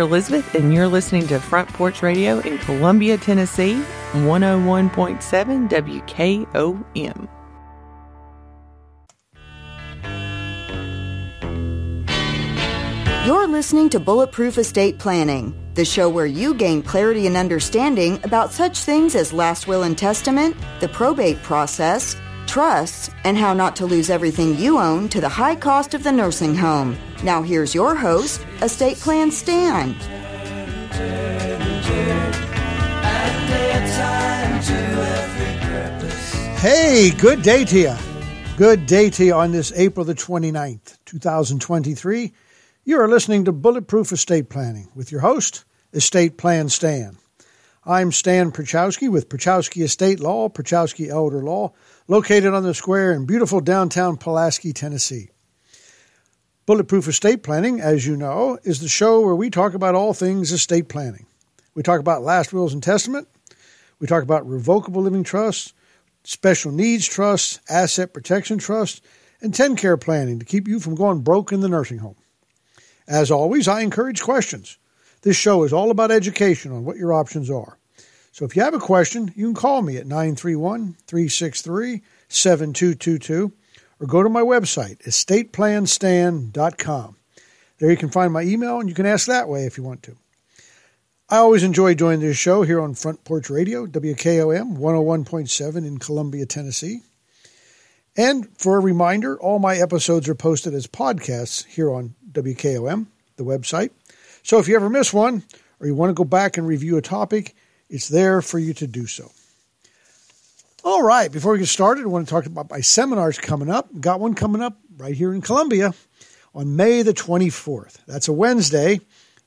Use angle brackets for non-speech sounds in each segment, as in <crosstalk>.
Elizabeth, and you're listening to Front Porch Radio in Columbia, Tennessee, 101.7 WKOM. You're listening to Bulletproof Estate Planning, the show where you gain clarity and understanding about such things as last will and testament, the probate process, trusts, and how not to lose everything you own to the high cost of the nursing home. Now, here's your host, Estate Plan Stan. Hey, good day to you. Good day to you on this April the 29th, 2023. You are listening to Bulletproof Estate Planning with your host, Estate Plan Stan. I'm Stan Pierchoski with Pierchoski Estate Law, Pierchoski Elder Law, located on the square in beautiful downtown Pulaski, Tennessee. Bulletproof Estate Planning, as you know, is the show where we talk about all things estate planning. We talk about last wills and testament. We talk about revocable living trusts, special needs trusts, asset protection trusts, and TennCare planning to keep you from going broke in the nursing home. As always, I encourage questions. This show is all about education on what your options are. So if you have a question, you can call me at 931 363 7222 or go to my website, estateplanstan.com. There you can find my email and you can ask that way if you want to. I always enjoy doing this show here on Front Porch Radio, WKOM 101.7 in Columbia, Tennessee. And for a reminder, all my episodes are posted as podcasts here on WKOM, the website. So if you ever miss one or you want to go back and review a topic, it's there for you to do so. All right, before we get started, I want to talk about my seminars coming up. Got one coming up right here in Columbia on May the 24th. That's a Wednesday.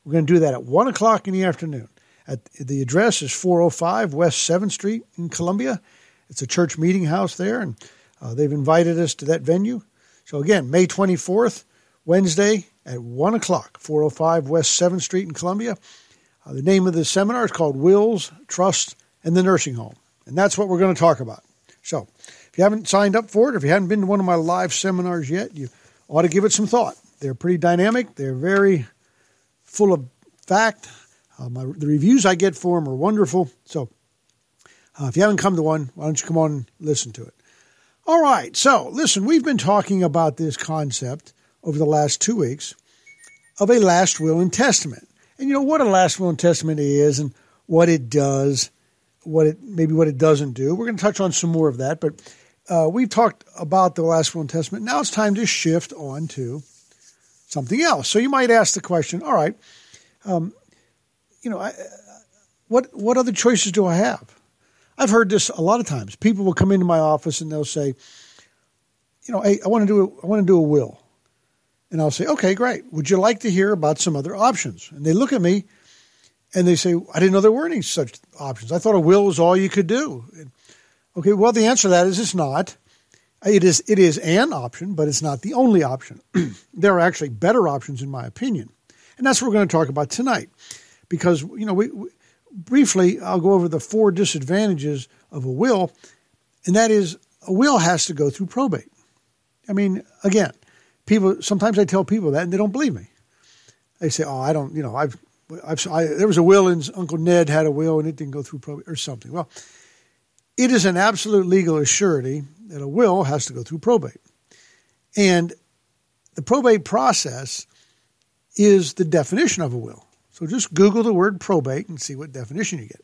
We're going to do that at 1 o'clock in the afternoon. At, the address is 405 West 7th Street in Columbia. It's a church meeting house there, and uh, they've invited us to that venue. So, again, May 24th, Wednesday at 1 o'clock, 405 West 7th Street in Columbia. Uh, the name of the seminar is called Wills, Trust, and the Nursing Home. And that's what we're going to talk about. So if you haven't signed up for it, if you haven't been to one of my live seminars yet, you ought to give it some thought. They're pretty dynamic, they're very full of fact. Uh, my, the reviews I get for them are wonderful. So uh, if you haven't come to one, why don't you come on and listen to it? All right. So listen, we've been talking about this concept over the last two weeks of a last will and testament and you know what a last will and testament is and what it does, what it maybe what it doesn't do. We're going to touch on some more of that, but uh, we've talked about the last will and testament. Now it's time to shift on to something else. So you might ask the question: All right, um, you know, I, what what other choices do I have? I've heard this a lot of times. People will come into my office and they'll say, you know, hey, I want to do a, I want to do a will. And I'll say, okay, great. Would you like to hear about some other options? And they look at me and they say, I didn't know there were any such options. I thought a will was all you could do. Okay, well, the answer to that is it's not. It is, it is an option, but it's not the only option. <clears throat> there are actually better options, in my opinion. And that's what we're going to talk about tonight. Because, you know, we, we briefly, I'll go over the four disadvantages of a will, and that is a will has to go through probate. I mean, again, people sometimes I tell people that and they don't believe me. They say, "Oh, I don't, you know, I've, I've I, there was a will and Uncle Ned had a will and it didn't go through probate or something." Well, it is an absolute legal assurity that a will has to go through probate, and the probate process is the definition of a will. So just Google the word probate and see what definition you get,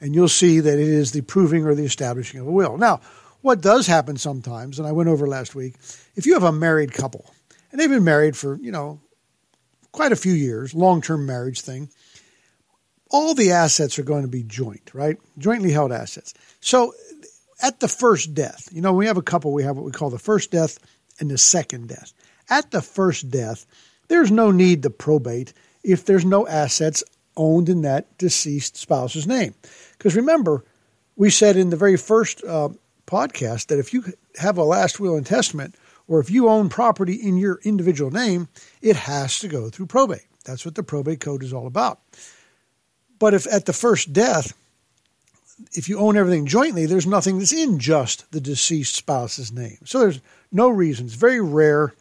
and you'll see that it is the proving or the establishing of a will. Now what does happen sometimes, and I went over last week, if you have a married couple and they've been married for, you know, quite a few years, long term marriage thing, all the assets are going to be joint, right? Jointly held assets. So at the first death, you know, we have a couple, we have what we call the first death and the second death. At the first death, there's no need to probate if there's no assets owned in that deceased spouse's name. Because remember, we said in the very first uh, podcast that if you have a last will and testament, or if you own property in your individual name, it has to go through probate. That's what the probate code is all about. But if at the first death, if you own everything jointly, there's nothing that's in just the deceased spouse's name. So there's no reason. It's very rare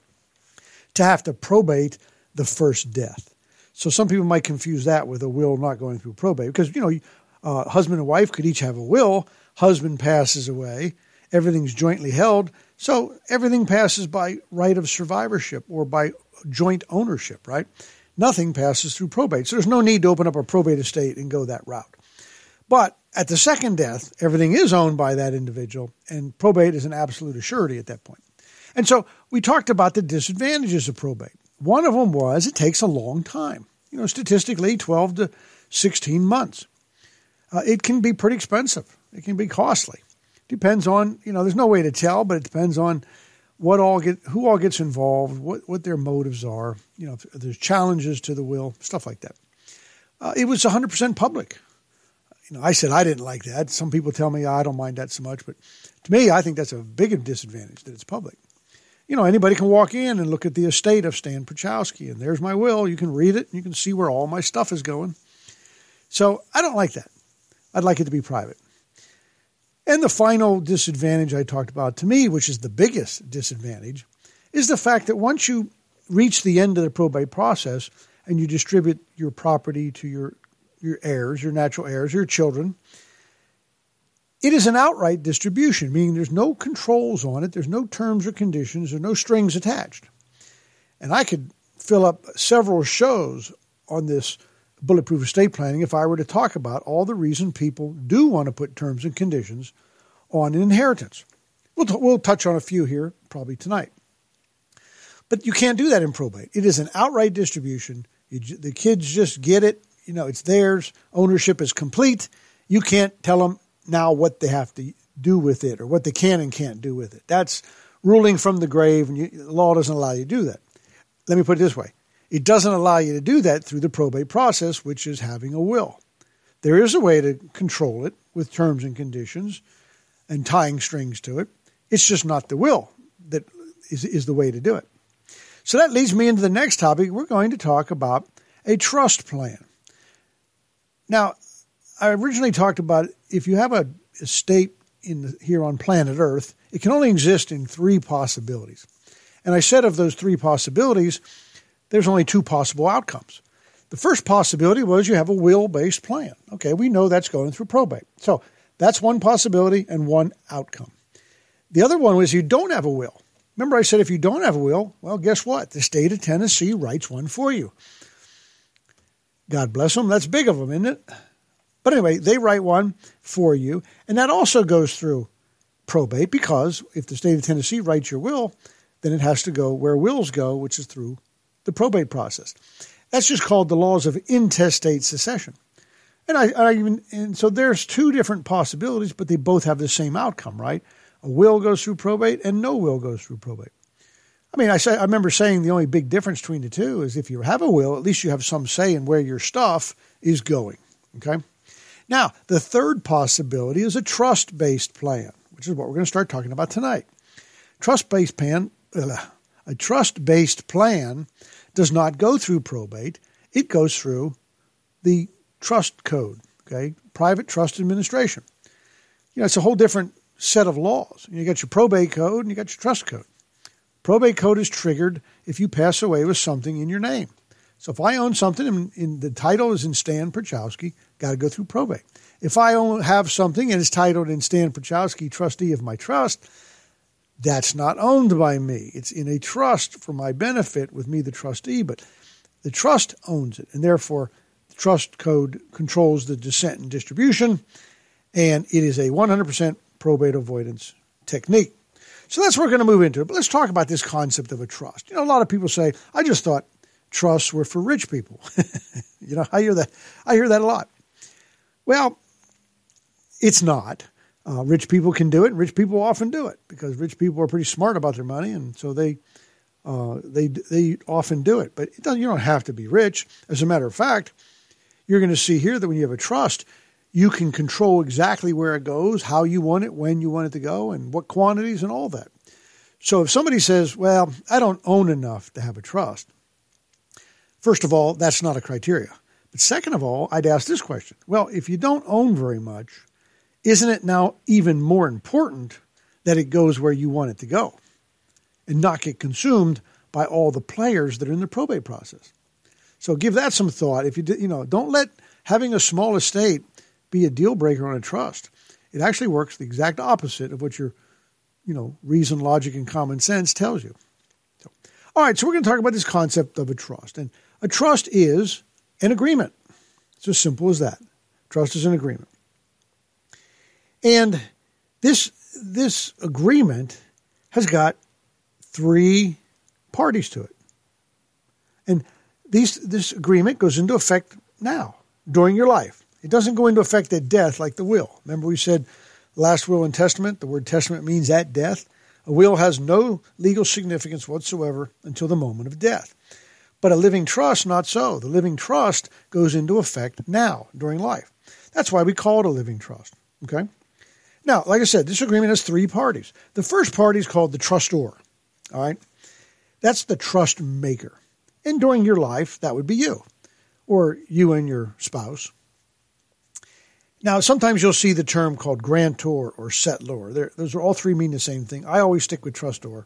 to have to probate the first death. So some people might confuse that with a will not going through probate because, you know, uh, husband and wife could each have a will. Husband passes away. Everything's jointly held. So everything passes by right of survivorship or by joint ownership, right? Nothing passes through probate. So there's no need to open up a probate estate and go that route. But at the second death, everything is owned by that individual, and probate is an absolute assurity at that point. And so we talked about the disadvantages of probate. One of them was it takes a long time. You know, statistically, 12 to 16 months. Uh, it can be pretty expensive. It can be costly. Depends on, you know, there's no way to tell, but it depends on what all get, who all gets involved, what, what their motives are. You know, if there's challenges to the will, stuff like that. Uh, it was 100% public you know, I said I didn't like that. Some people tell me I don't mind that so much, but to me, I think that's a big disadvantage that it's public. You know, anybody can walk in and look at the estate of Stan Pierchoski, and there's my will. You can read it, and you can see where all my stuff is going. So I don't like that. I'd like it to be private. And the final disadvantage I talked about to me, which is the biggest disadvantage, is the fact that once you reach the end of the probate process and you distribute your property to your your heirs, your natural heirs, your children. It is an outright distribution, meaning there's no controls on it, there's no terms or conditions, there's no strings attached. And I could fill up several shows on this bulletproof estate planning if I were to talk about all the reason people do want to put terms and conditions on an inheritance. We'll, t- we'll touch on a few here probably tonight. But you can't do that in probate. It is an outright distribution. You, the kids just get it you know, it's theirs. Ownership is complete. You can't tell them now what they have to do with it or what they can and can't do with it. That's ruling from the grave, and you, the law doesn't allow you to do that. Let me put it this way it doesn't allow you to do that through the probate process, which is having a will. There is a way to control it with terms and conditions and tying strings to it. It's just not the will that is, is the way to do it. So that leads me into the next topic. We're going to talk about a trust plan. Now, I originally talked about if you have a estate in the, here on planet Earth, it can only exist in three possibilities. And I said of those three possibilities, there's only two possible outcomes. The first possibility was you have a will based plan. Okay, we know that's going through probate. So that's one possibility and one outcome. The other one was you don't have a will. Remember, I said if you don't have a will, well, guess what? The state of Tennessee writes one for you. God bless them. That's big of them, isn't it? But anyway, they write one for you, and that also goes through probate because if the state of Tennessee writes your will, then it has to go where wills go, which is through the probate process. That's just called the laws of intestate succession. And I, I even and so there's two different possibilities, but they both have the same outcome, right? A will goes through probate, and no will goes through probate. I mean, I say I remember saying the only big difference between the two is if you have a will, at least you have some say in where your stuff is going. Okay. Now, the third possibility is a trust based plan, which is what we're going to start talking about tonight. Trust based plan, a trust based plan does not go through probate; it goes through the trust code. Okay, private trust administration. You know, it's a whole different set of laws. You got your probate code and you got your trust code. Probate code is triggered if you pass away with something in your name. So if I own something and, the title is in Stan Pierchoski, got to go through probate. If I own, have something and it's titled in Stan Pierchoski, trustee of my trust, that's not owned by me. It's in a trust for my benefit with me, the trustee, but the trust owns it. And therefore, the trust code controls the descent and distribution, and it is a 100% probate avoidance technique. So that's what we're going to move into. But let's talk about this concept of a trust. You know, a lot of people say, I just thought trusts were for rich people. <laughs> you know, I hear that. I hear that a lot. Well, it's not. Uh, rich people can do it. And rich people often do it because rich people are pretty smart about their money, and so they uh, they they often do it. But it you don't have to be rich. As a matter of fact, you're going to see here that when you have a trust, you can control exactly where it goes, how you want it, when you want it to go, and what quantities and all that. So if somebody says, well, I don't own enough to have a trust, first of all, that's not a criteria. But second of all, I'd ask this question well, if you don't own very much, isn't it now even more important that it goes where you want it to go and not get consumed by all the players that are in the probate process? So give that some thought. If you you know, don't let having a small estate be a deal breaker on a trust. It actually works the exact opposite of what your you know reason, logic, and common sense tells you. So, all right, so we're going to talk about this concept of a trust, and a trust is an agreement. It's as simple as that. Trust is an agreement, and this this agreement has got three parties to it. And these, this agreement goes into effect now, during your life. It doesn't go into effect at death like the will. Remember, we said last will and testament, the word testament means at death. A will has no legal significance whatsoever until the moment of death. But a living trust, not so. The living trust goes into effect now, during life. That's why we call it a living trust. Okay? Now, like I said, this agreement has three parties. The first party is called the trustor. All right? That's the trust maker. And during your life, that would be you, or you and your spouse. Now, sometimes you'll see the term called grantor or settlor. They're, those are all three mean the same thing. I always stick with trustor,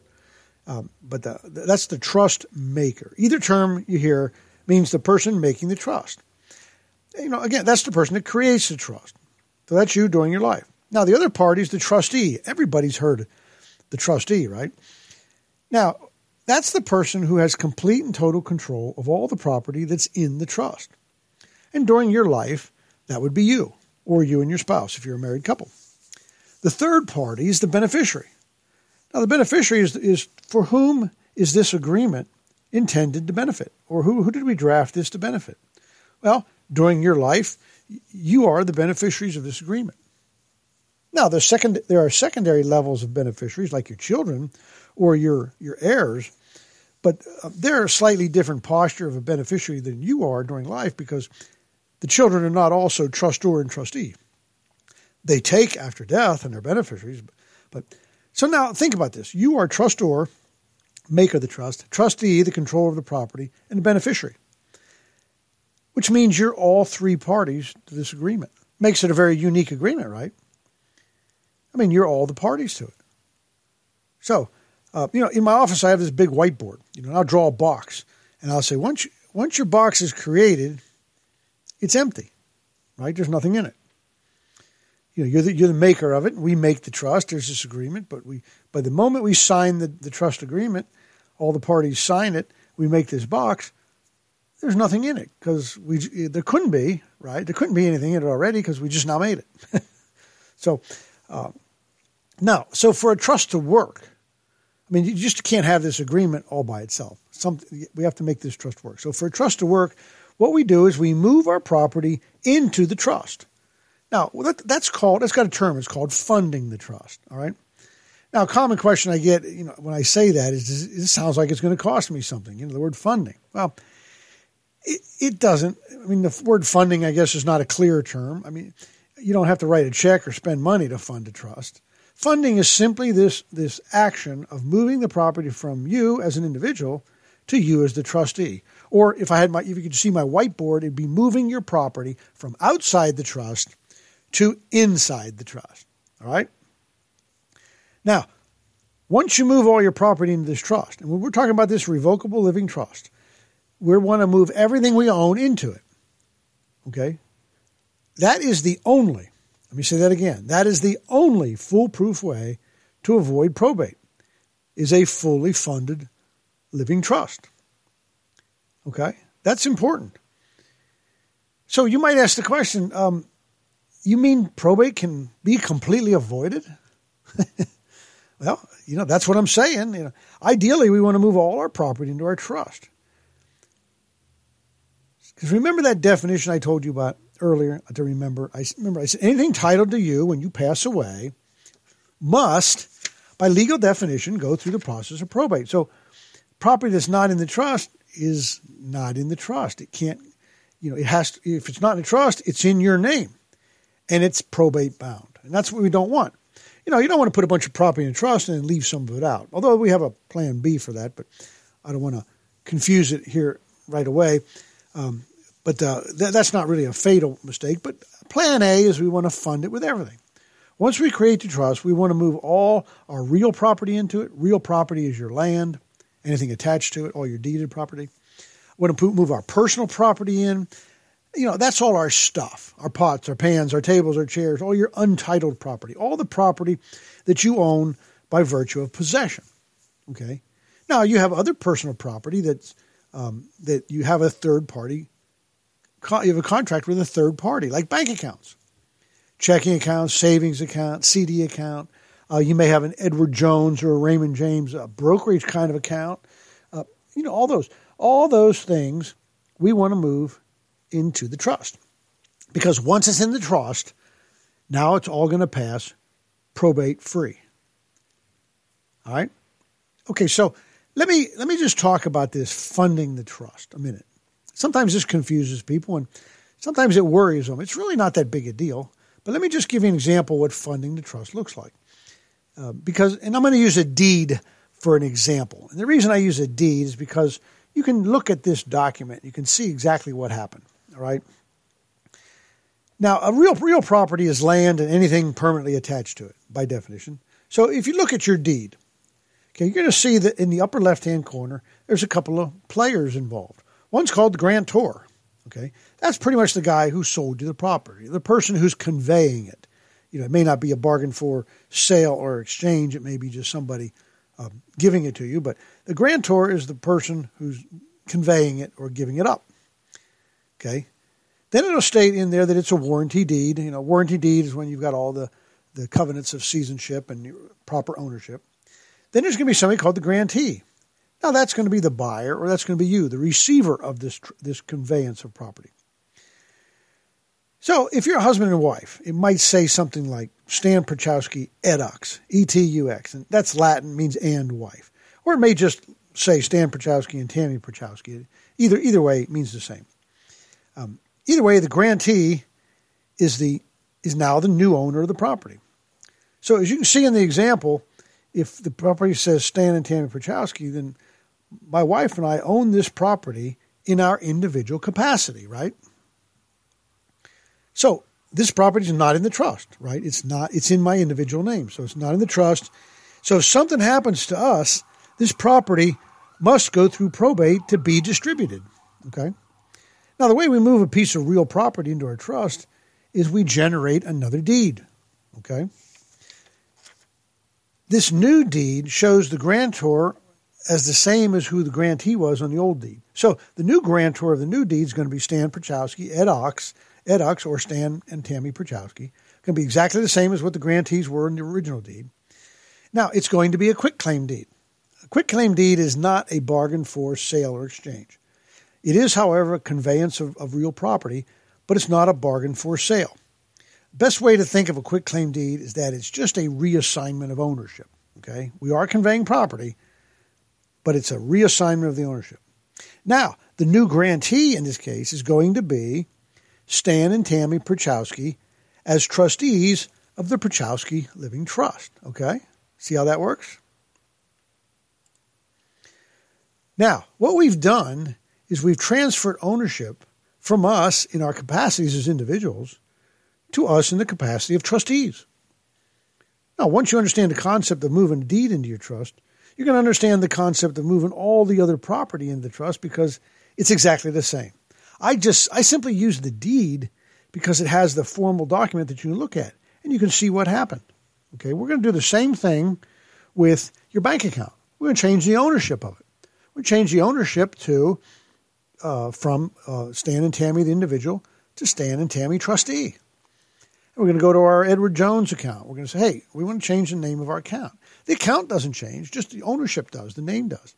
um, but the, that's the trust maker. Either term you hear means the person making the trust. You know, again, that's the person that creates the trust. So that's you during your life. Now, the other party is the trustee. Everybody's heard the trustee, right? Now, that's the person who has complete and total control of all the property that's in the trust. And during your life, that would be you, or you and your spouse if you're a married couple. The third party is the beneficiary. Now, the beneficiary is, is for whom is this agreement intended to benefit, or who, who did we draft this to benefit? Well, during your life, you are the beneficiaries of this agreement. Now, the second, there are secondary levels of beneficiaries, like your children or your, your heirs, but uh, they're a slightly different posture of a beneficiary than you are during life because the children are not also trustor and trustee. They take after death and they're beneficiaries. But so now think about this: you are trustor, maker of the trust, trustee, the controller of the property, and the beneficiary. Which means you're all three parties to this agreement. Makes it a very unique agreement, right? I mean, you're all the parties to it. So, uh, you know, in my office, I have this big whiteboard. You know, I'll draw a box, and I'll say, once you, once your box is created, it's empty, right? There's nothing in it. You know, you're the, you're the maker of it. We make the trust. There's this agreement, but we by the moment we sign the, the trust agreement, all the parties sign it. We make this box. There's nothing in it because we there couldn't be right. There couldn't be anything in it already because we just now made it. <laughs> so uh, now, so for a trust to work, I mean, you just can't have this agreement all by itself. Some, we have to make this trust work. So for a trust to work, what we do is we move our property into the trust. Now, that, that's called, that's got a term, it's called funding the trust, all right? Now, a common question I get, you know, when I say that is, it sounds like it's going to cost me something, you know, the word funding. Well, it, it doesn't. I mean, the word funding, I guess, is not a clear term. I mean, you don't have to write a check or spend money to fund a trust. Funding is simply this, this action of moving the property from you as an individual to you as the trustee. Or if I had my, if you could see my whiteboard, it'd be moving your property from outside the trust to inside the trust. All right. Now, once you move all your property into this trust, and we're talking about this revocable living trust, we want to move everything we own into it. Okay. That is the only, let me say that again, that is the only foolproof way to avoid probate is a fully funded living trust. Okay? That's important. So you might ask the question, um, you mean probate can be completely avoided? <laughs> well, you know, that's what I'm saying. You know, ideally, we want to move all our property into our trust. Because remember that definition I told you about earlier to remember. I remember I said anything titled to you when you pass away must, by legal definition, go through the process of probate. So, property that's not in the trust is not in the trust. It can't, you know, it has to, if it's not in the trust, it's in your name, and it's probate bound, and that's what we don't want. You know, you don't want to put a bunch of property in trust and then leave some of it out. Although we have a plan B for that, but I don't want to confuse it here right away. Um, but uh, th- that's not really a fatal mistake. But plan A is we want to fund it with everything. Once we create the trust, we want to move all our real property into it. Real property is your land, anything attached to it, all your deeded property. We want to move our personal property in. You know, that's all our stuff our pots, our pans, our tables, our chairs, all your untitled property, all the property that you own by virtue of possession. Okay. Now, you have other personal property that's, um, that you have a third party, you have a contract with a third party, like bank accounts, checking accounts, savings account, CD account. Uh, you may have an Edward Jones or a Raymond James uh, brokerage kind of account. Uh, you know, all those all those things we want to move into the trust. Because once it's in the trust, now it's all going to pass probate free. All right? Okay, so let me let me just talk about this funding the trust a minute. Sometimes this confuses people and sometimes it worries them. It's really not that big a deal. But let me just give you an example of what funding the trust looks like. Uh, because, and I'm going to use a deed for an example. And the reason I use a deed is because you can look at this document, you can see exactly what happened. All right. Now, a real real property is land and anything permanently attached to it, by definition. So, if you look at your deed, okay, you're going to see that in the upper left hand corner, there's a couple of players involved. One's called the grantor. Okay, that's pretty much the guy who sold you the property, the person who's conveying it. You know, it may not be a bargain for sale or exchange; it may be just somebody um, giving it to you. But the grantor is the person who's conveying it or giving it up. Okay. Then it'll state in there that it's a warranty deed. You know, warranty deed is when you've got all the, the covenants of seasonship and proper ownership. Then there's going to be somebody called the grantee. Now that's going to be the buyer, or that's going to be you, the receiver of this this conveyance of property. So if you're a husband and wife, it might say something like Stan Pierchoski edux, E-T-U-X, and that's Latin, means and wife. Or it may just say Stan Pierchoski and Tammy Pierchoski. Either either way means the same. Um, either way, the grantee is the is now the new owner of the property. So as you can see in the example, if the property says Stan and Tammy Pierchoski, then my wife and I own this property in our individual capacity, right? So this property is not in the trust, right? It's not. It's in my individual name, so it's not in the trust. So if something happens to us, this property must go through probate to be distributed. Okay. Now the way we move a piece of real property into our trust is we generate another deed. Okay. This new deed shows the grantor as the same as who the grantee was on the old deed. So the new grantor of the new deed is going to be Stan Pierchoski, et ux, et ux or Stan and Tammy Pierchoski. Going to be exactly the same as what the grantees were in the original deed. Now, it's going to be a quitclaim deed. A quitclaim deed is not a bargain for sale or exchange. It is, however, a conveyance of, of real property, but it's not a bargain for sale. Best way to think of a quitclaim deed is that it's just a reassignment of ownership. Okay, we are conveying property, but it's a reassignment of the ownership. Now, the new grantee in this case is going to be Stan and Tammy Pierchoski as trustees of the Pierchoski Living Trust. Okay? See how that works? Now, what we've done is we've transferred ownership from us in our capacities as individuals to us in the capacity of trustees. Now, once you understand the concept of moving a deed into your trust, going to understand the concept of moving all the other property into the trust because it's exactly the same. I just I simply use the deed because it has the formal document that you can look at and you can see what happened. Okay, we're going to do the same thing with your bank account. We're going to change the ownership of it. We change the ownership to uh, from uh, Stan and Tammy, the individual, to Stan and Tammy, trustee. And we're going to go to our Edward Jones account. We're going to say, hey, we want to change the name of our account. The account doesn't change, just the ownership does, the name does.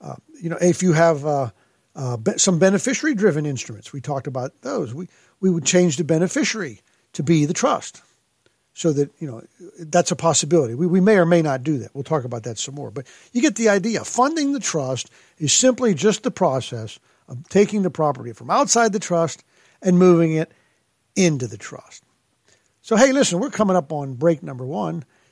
Uh, you know, if you have uh, uh, some beneficiary driven instruments. We talked about those. We, we would change the beneficiary to be the trust so that, you know, that's a possibility. We, we may or may not do that. We'll talk about that some more. But you get the idea. Funding the trust is simply just the process of taking the property from outside the trust and moving it into the trust. So, hey, listen, we're coming up on break number one.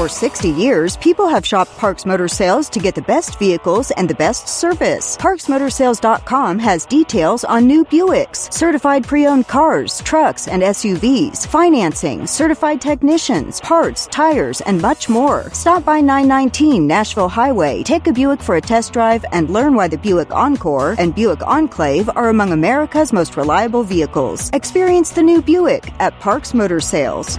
For 60 years, people have shopped Parks Motor Sales to get the best vehicles and the best service. ParksMotorsales.com has details on new Buicks, certified pre-owned cars, trucks, and SUVs, financing, certified technicians, parts, tires, and much more. Stop by 919 Nashville Highway, take a Buick for a test drive, and learn why the Buick Encore and Buick Enclave are among America's most reliable vehicles. Experience the new Buick at Parks Motor Sales.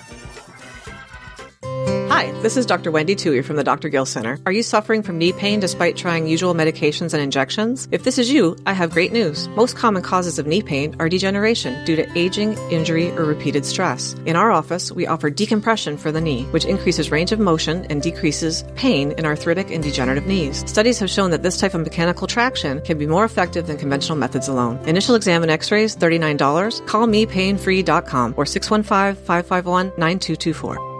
Hi, this is Dr. Wendy Tui from the Dr. Gill Center. Are you suffering from knee pain despite trying usual medications and injections? If this is you, I have great news. Most common causes of knee pain are degeneration due to aging, injury, or repeated stress. In our office, we offer decompression for the knee, which increases range of motion and decreases pain in arthritic and degenerative knees. Studies have shown that this type of mechanical traction can be more effective than conventional methods alone. Initial exam and x-rays, $39. Call me painfree.com or 615-551-9224.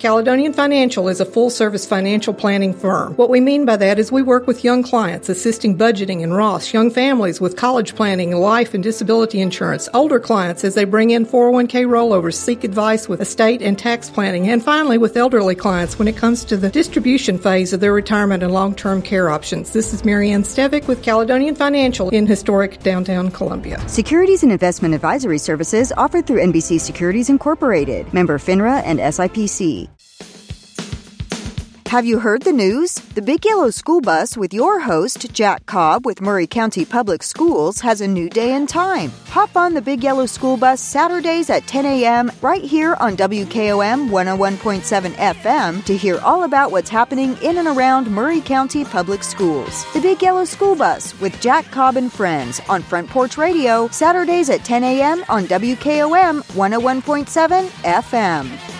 Caledonian Financial is a full service financial planning firm. What we mean by that is we work with young clients, assisting budgeting and Ross, young families with college planning, life and disability insurance, older clients as they bring in 401k rollovers, seek advice with estate and tax planning, and finally with elderly clients when it comes to the distribution phase of their retirement and long term care options. This is Marianne Stevick with Caledonian Financial in historic downtown Columbia. Securities and investment advisory services offered through NBC Securities Incorporated, member FINRA and SIPC. Have you heard the news? The Big Yellow School Bus with your host, Jack Cobb with Maury County Public Schools, has a new day and time. Hop on the Big Yellow School Bus Saturdays at 10 a.m. right here on WKOM 101.7 FM to hear all about what's happening in and around Maury County Public Schools. The Big Yellow School Bus with Jack Cobb and Friends on Front Porch Radio, Saturdays at 10 a.m. on WKOM 101.7 FM.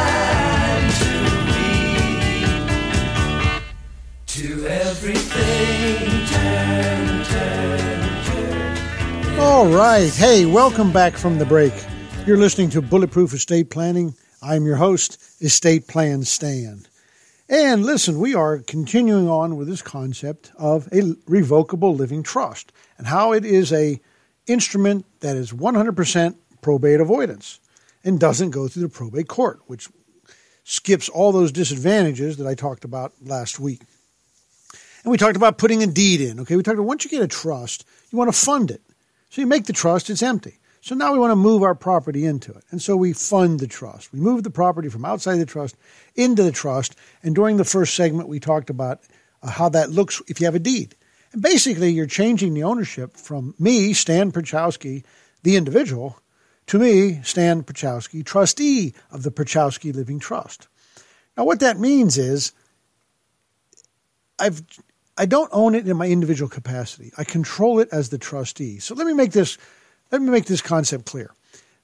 All right. Hey, welcome back from the break. You're listening to Bulletproof Estate Planning. I'm your host, Estate Plan Stan. And listen, we are continuing on with this concept of a revocable living trust and how it is a instrument that is 100% probate avoidance and doesn't go through the probate court, which skips all those disadvantages that I talked about last week. And we talked about putting a deed in. Okay, we talked about once you get a trust, you want to fund it. So you make the trust, it's empty. So now we want to move our property into it. And so we fund the trust. We move the property from outside the trust into the trust. And during the first segment, we talked about uh, how that looks if you have a deed. And basically, you're changing the ownership from me, Stan Pierchoski, the individual, to me, Stan Pierchoski, trustee of the Pierchoski Living Trust. Now, what that means is I've I don't own it in my individual capacity. I control it as the trustee. So let me make this let me make this concept clear.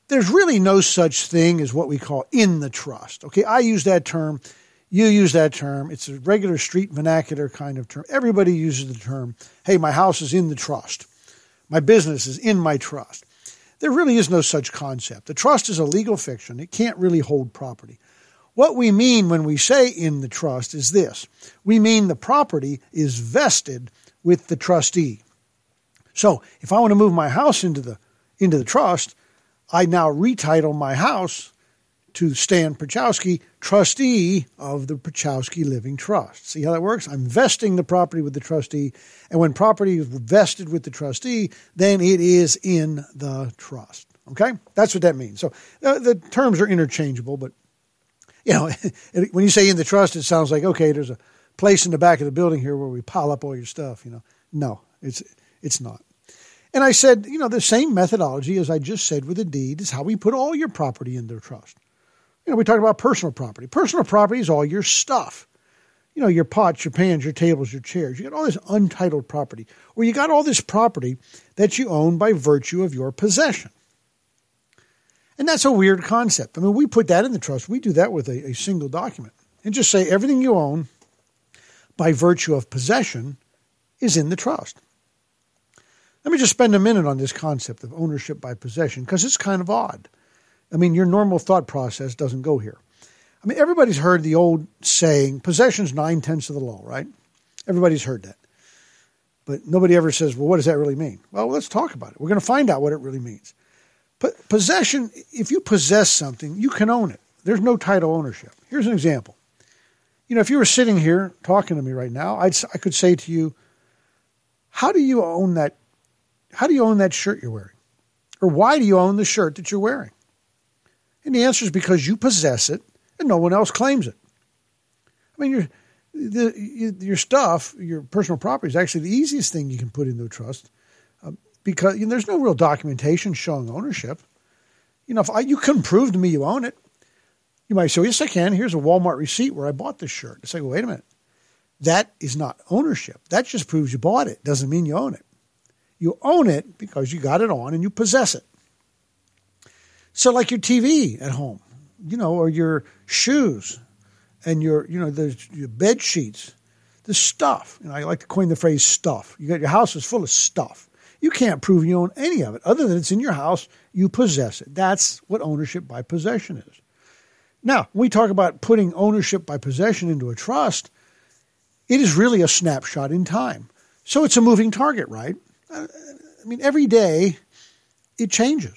There's really no such thing as what we call in the trust. Okay, I use that term. You use that term. It's a regular street vernacular kind of term. Everybody uses the term, hey, my house is in the trust. My business is in my trust. There really is no such concept. The trust is a legal fiction. It can't really hold property. What we mean when we say in the trust is this we mean the property is vested with the trustee. So if I want to move my house into the, into the trust, I now retitle my house to Stan Pierchoski, trustee of the Pierchoski Living Trust. See how that works? I'm vesting the property with the trustee, and when property is vested with the trustee, then it is in the trust. Okay? That's what that means. So uh, the terms are interchangeable, but you know, <laughs> when you say in the trust, it sounds like okay, there's a place in the back of the building here where we pile up all your stuff. You know, no, it's it's not. And I said, you know, the same methodology as I just said with the deed is how we put all your property in into trust. You know, we talked about personal property. Personal property is all your stuff. You know, your pots, your pans, your tables, your chairs. You got all this untitled property, or you got all this property that you own by virtue of your possession. And that's a weird concept. I mean, we put that in the trust. We do that with a, a single document and just say everything you own by virtue of possession is in the trust. Let me just spend a minute on this concept of ownership by possession because it's kind of odd. I mean, your normal thought process doesn't go here. I mean, everybody's heard the old saying, possession's nine tenths of the law, right? Everybody's heard that. But nobody ever says, well, what does that really mean? Well, let's talk about it. We're going to find out what it really means. Possession, if you possess something, you can own it. There's no title ownership. Here's an example. You know, if you were sitting here talking to me right now, I'd, I could say to you, how do you own that? How do you own that shirt you're wearing? Or why do you own the shirt that you're wearing? And the answer is because you possess it and no one else claims it. I mean, your, the, your stuff, your personal property is actually the easiest thing you can put into a trust because you know, there's no real documentation showing ownership. You know, if I, you couldn't prove to me you own it, you might say, yes, I can. Here's a Walmart receipt where I bought this shirt. I say, well, wait a minute. That is not ownership. That just proves you bought it. Doesn't mean you own it. You own it because you got it on and you possess it. So, like your TV at home, you know, or your shoes and your, you know, the your bed sheets, the stuff. You know, I like to coin the phrase stuff. You got your house is full of stuff. You can't prove you own any of it. Other than it's in your house, you possess it. That's what ownership by possession is. Now, when we talk about putting ownership by possession into a trust, it is really a snapshot in time. So it's a moving target, right? I mean, every day it changes.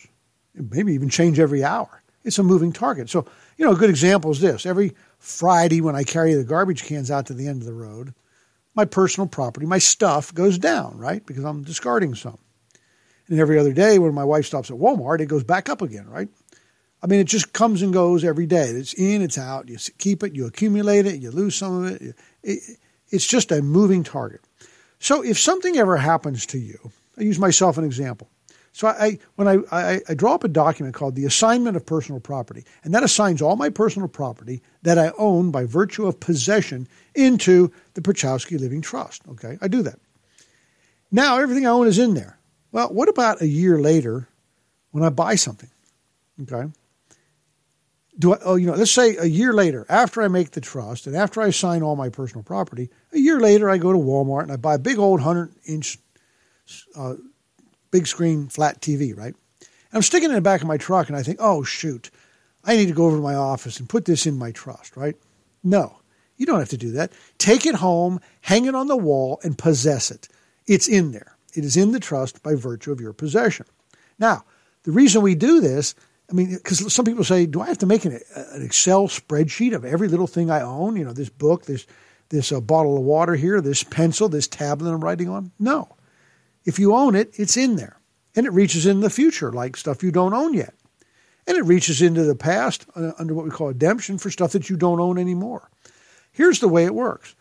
It maybe even change every hour. It's a moving target. So, you know, a good example is this. Every Friday when I carry the garbage cans out to the end of the road, my personal property, my stuff goes down, right? Because I'm discarding some. And every other day when my wife stops at Walmart, it goes back up again, right? I mean, it just comes and goes every day. It's in, it's out. You keep it, you accumulate it, you lose some of it. it it's just a moving target. So if something ever happens to you, I use myself an example. So I, when I, I, I, draw up a document called the assignment of personal property, and that assigns all my personal property that I own by virtue of possession into the Pierchoski Living Trust. Okay, I do that. Now everything I own is in there. Well, what about a year later when I buy something? Okay. Do I, oh, you know, let's say a year later, after I make the trust and after I assign all my personal property, a year later I go to Walmart and I buy a big old 100 inch uh, big screen flat TV, right? I'm sticking it in the back of my truck and I think, oh, shoot, I need to go over to my office and put this in my trust, right? No, you don't have to do that. Take it home, hang it on the wall, and possess it. It's in there. It is in the trust by virtue of your possession. Now, the reason we do this, I mean, because some people say, do I have to make an, an, Excel spreadsheet of every little thing I own? You know, this book, this this uh, bottle of water here, this pencil, this tablet I'm writing on? No. If you own it, it's in there. And it reaches into the future, like stuff you don't own yet. And it reaches into the past uh, under what we call ademption for stuff that you don't own anymore. Here's the way it works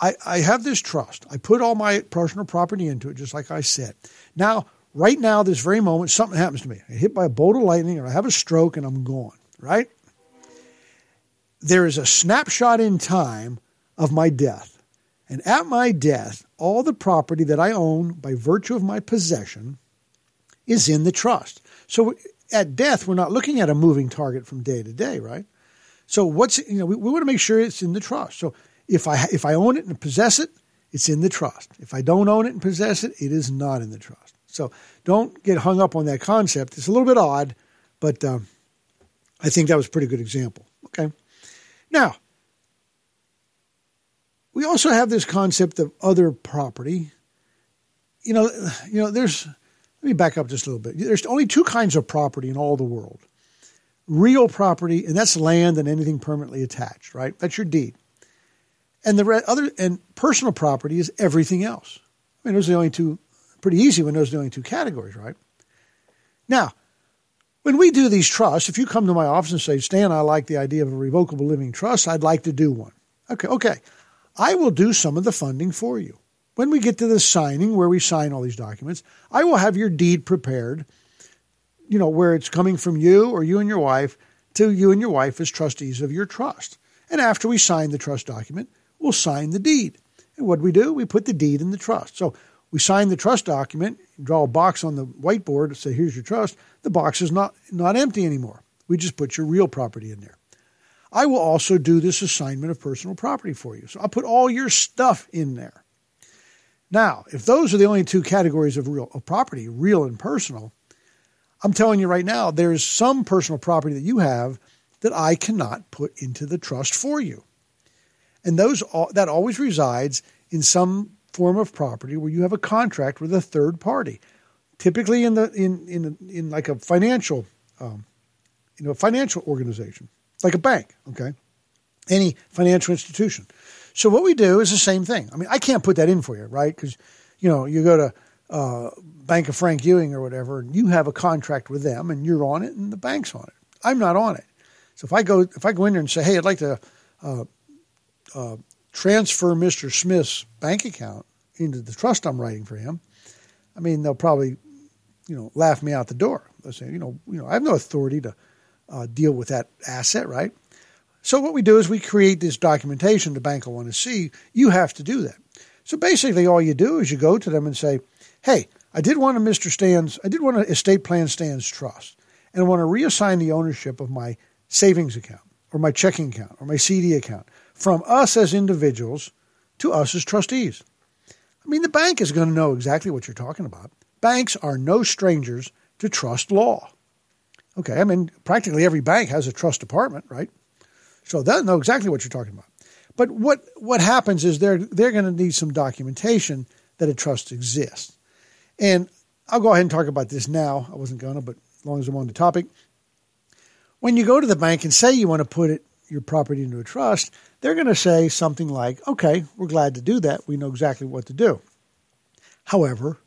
I, I have this trust. I put all my personal property into it, just like I said. Now, right now, this very moment, something happens to me. I hit by a bolt of lightning or I have a stroke and I'm gone, right? There is a snapshot in time of my death. And at my death, all the property that I own by virtue of my possession is in the trust. So at death, we're not looking at a moving target from day to day, right? So what's you know we, we want to make sure it's in the trust. So if I if I own it and possess it, it's in the trust. If I don't own it and possess it, it is not in the trust. So don't get hung up on that concept. It's a little bit odd, but um, I think that was a pretty good example. Okay. Now, we also have this concept of other property. You know, you know, there's let me back up just a little bit. There's only two kinds of property in all the world. Real property, and that's land and anything permanently attached, right? That's your deed. And the other and personal property is everything else. I mean, those are the only two pretty easy when those are the only two categories, right? Now, when we do these trusts, if you come to my office and say, Stan, I like the idea of a revocable living trust, I'd like to do one. Okay, okay. I will do some of the funding for you. When we get to the signing, where we sign all these documents, I will have your deed prepared, you know, where it's coming from you or you and your wife to you and your wife as trustees of your trust. And after we sign the trust document, we'll sign the deed. And what do we do? We put the deed in the trust. So we sign the trust document, draw a box on the whiteboard say, here's your trust. The box is not, not empty anymore. We just put your real property in there. I will also do this assignment of personal property for you. So I'll put all your stuff in there. Now, if those are the only two categories of real of property, real and personal, I'm telling you right now, there's some personal property that you have that I cannot put into the trust for you. And those that always resides in some form of property where you have a contract with a third party, typically in the in in in like a financial, um, you know, a financial organization, like a bank. Okay, any financial institution. So what we do is the same thing. I mean, I can't put that in for you, right? Because you know, you go to uh, Bank of Frank Ewing or whatever, and you have a contract with them, and you're on it, and the bank's on it. I'm not on it. So if I go if I go in there and say, hey, I'd like to uh, uh, transfer Mr. Smith's bank account into the trust I'm writing for him, I mean, they'll probably, you know, laugh me out the door. They'll say, you know, you know, I have no authority to uh, deal with that asset, right? So what we do is we create this documentation the bank will want to see. You have to do that. So basically, all you do is you go to them and say, "Hey, I did want a Mr. Stan's, I did want an estate plan Stan's trust, and I want to reassign the ownership of my savings account or my checking account or my CD account from us as individuals to us as trustees." I mean, the bank is going to know exactly what you're talking about. Banks are no strangers to trust law. Okay, I mean, practically every bank has a trust department, right? So they'll know exactly what you're talking about. But what, what happens is they're, they're going to need some documentation that a trust exists. And I'll go ahead and talk about this now. I wasn't going to, but as long as I'm on the topic. When you go to the bank and say you want to put it, your property into a trust, they're going to say something like, okay, we're glad to do that. We know exactly what to do. However,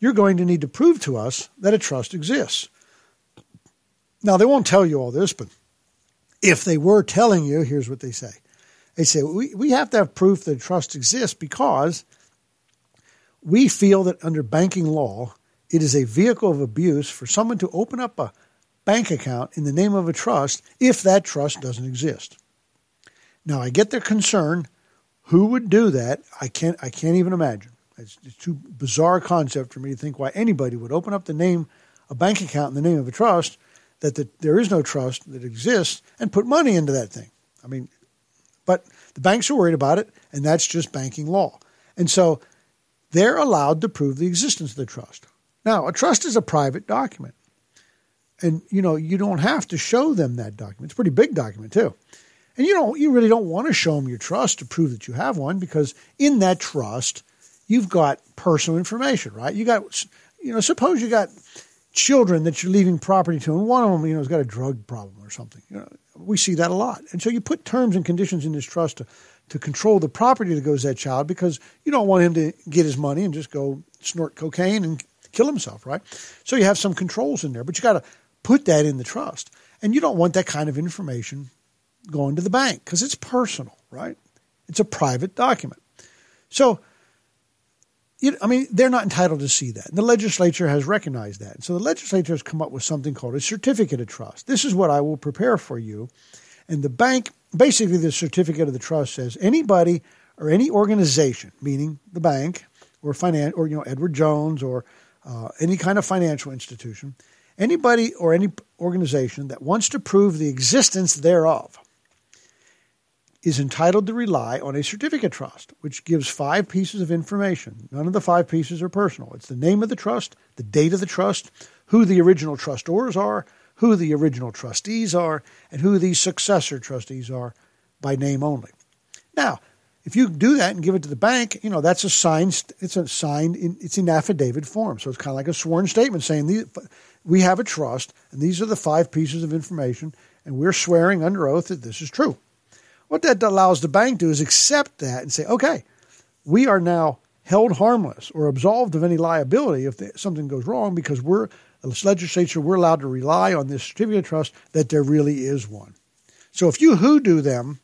you're going to need to prove to us that a trust exists. Now, they won't tell you all this, but if they were telling you, here's what they say. They say, we, we have to have proof that trust exists because we feel that under banking law, it is a vehicle of abuse for someone to open up a bank account in the name of a trust if that trust doesn't exist. Now, I get their concern. Who would do that? I can't, I can't even imagine. It's, it's too bizarre concept for me to think why anybody would open up the name, a bank account in the name of a trust that the, there is no trust that exists and put money into that thing. I mean, but the banks are worried about it, and that's just banking law. And so they're allowed to prove the existence of the trust. Now, a trust is a private document. And you know, you don't have to show them that document. It's a pretty big document too. And you don't you really don't want to show them your trust to prove that you have one because in that trust you've got personal information, right? You got you know, suppose you got children that you're leaving property to, and one of them, you know, has got a drug problem or something. You know, we see that a lot, and so you put terms and conditions in this trust to to control the property that goes to that child because you don't want him to get his money and just go snort cocaine and kill himself, right? So you have some controls in there, but you got to put that in the trust, and you don't want that kind of information going to the bank because it's personal, right? It's a private document. So I mean, they're not entitled to see that. And the legislature has recognized that. And So the legislature has come up with something called a certificate of trust. This is what I will prepare for you. And the bank, basically, the certificate of the trust says anybody or any organization, meaning the bank or finance, or you know Edward Jones or uh, any kind of financial institution, anybody or any organization that wants to prove the existence thereof is entitled to rely on a certificate trust, which gives five pieces of information. None of the five pieces are personal. It's the name of the trust, the date of the trust, who the original trustors are, who the original trustees are, and who the successor trustees are by name only. Now, if you do that and give it to the bank, you know that's a signed. It's a signed. It's in affidavit form, so it's kind of like a sworn statement saying we have a trust, and these are the five pieces of information, and we're swearing under oath that this is true. What that allows the bank to do is accept that and say, okay, we are now held harmless or absolved of any liability if something goes wrong because we're the legislature we're allowed to rely on this certificate of trust that there really is one. So if you hoodoo them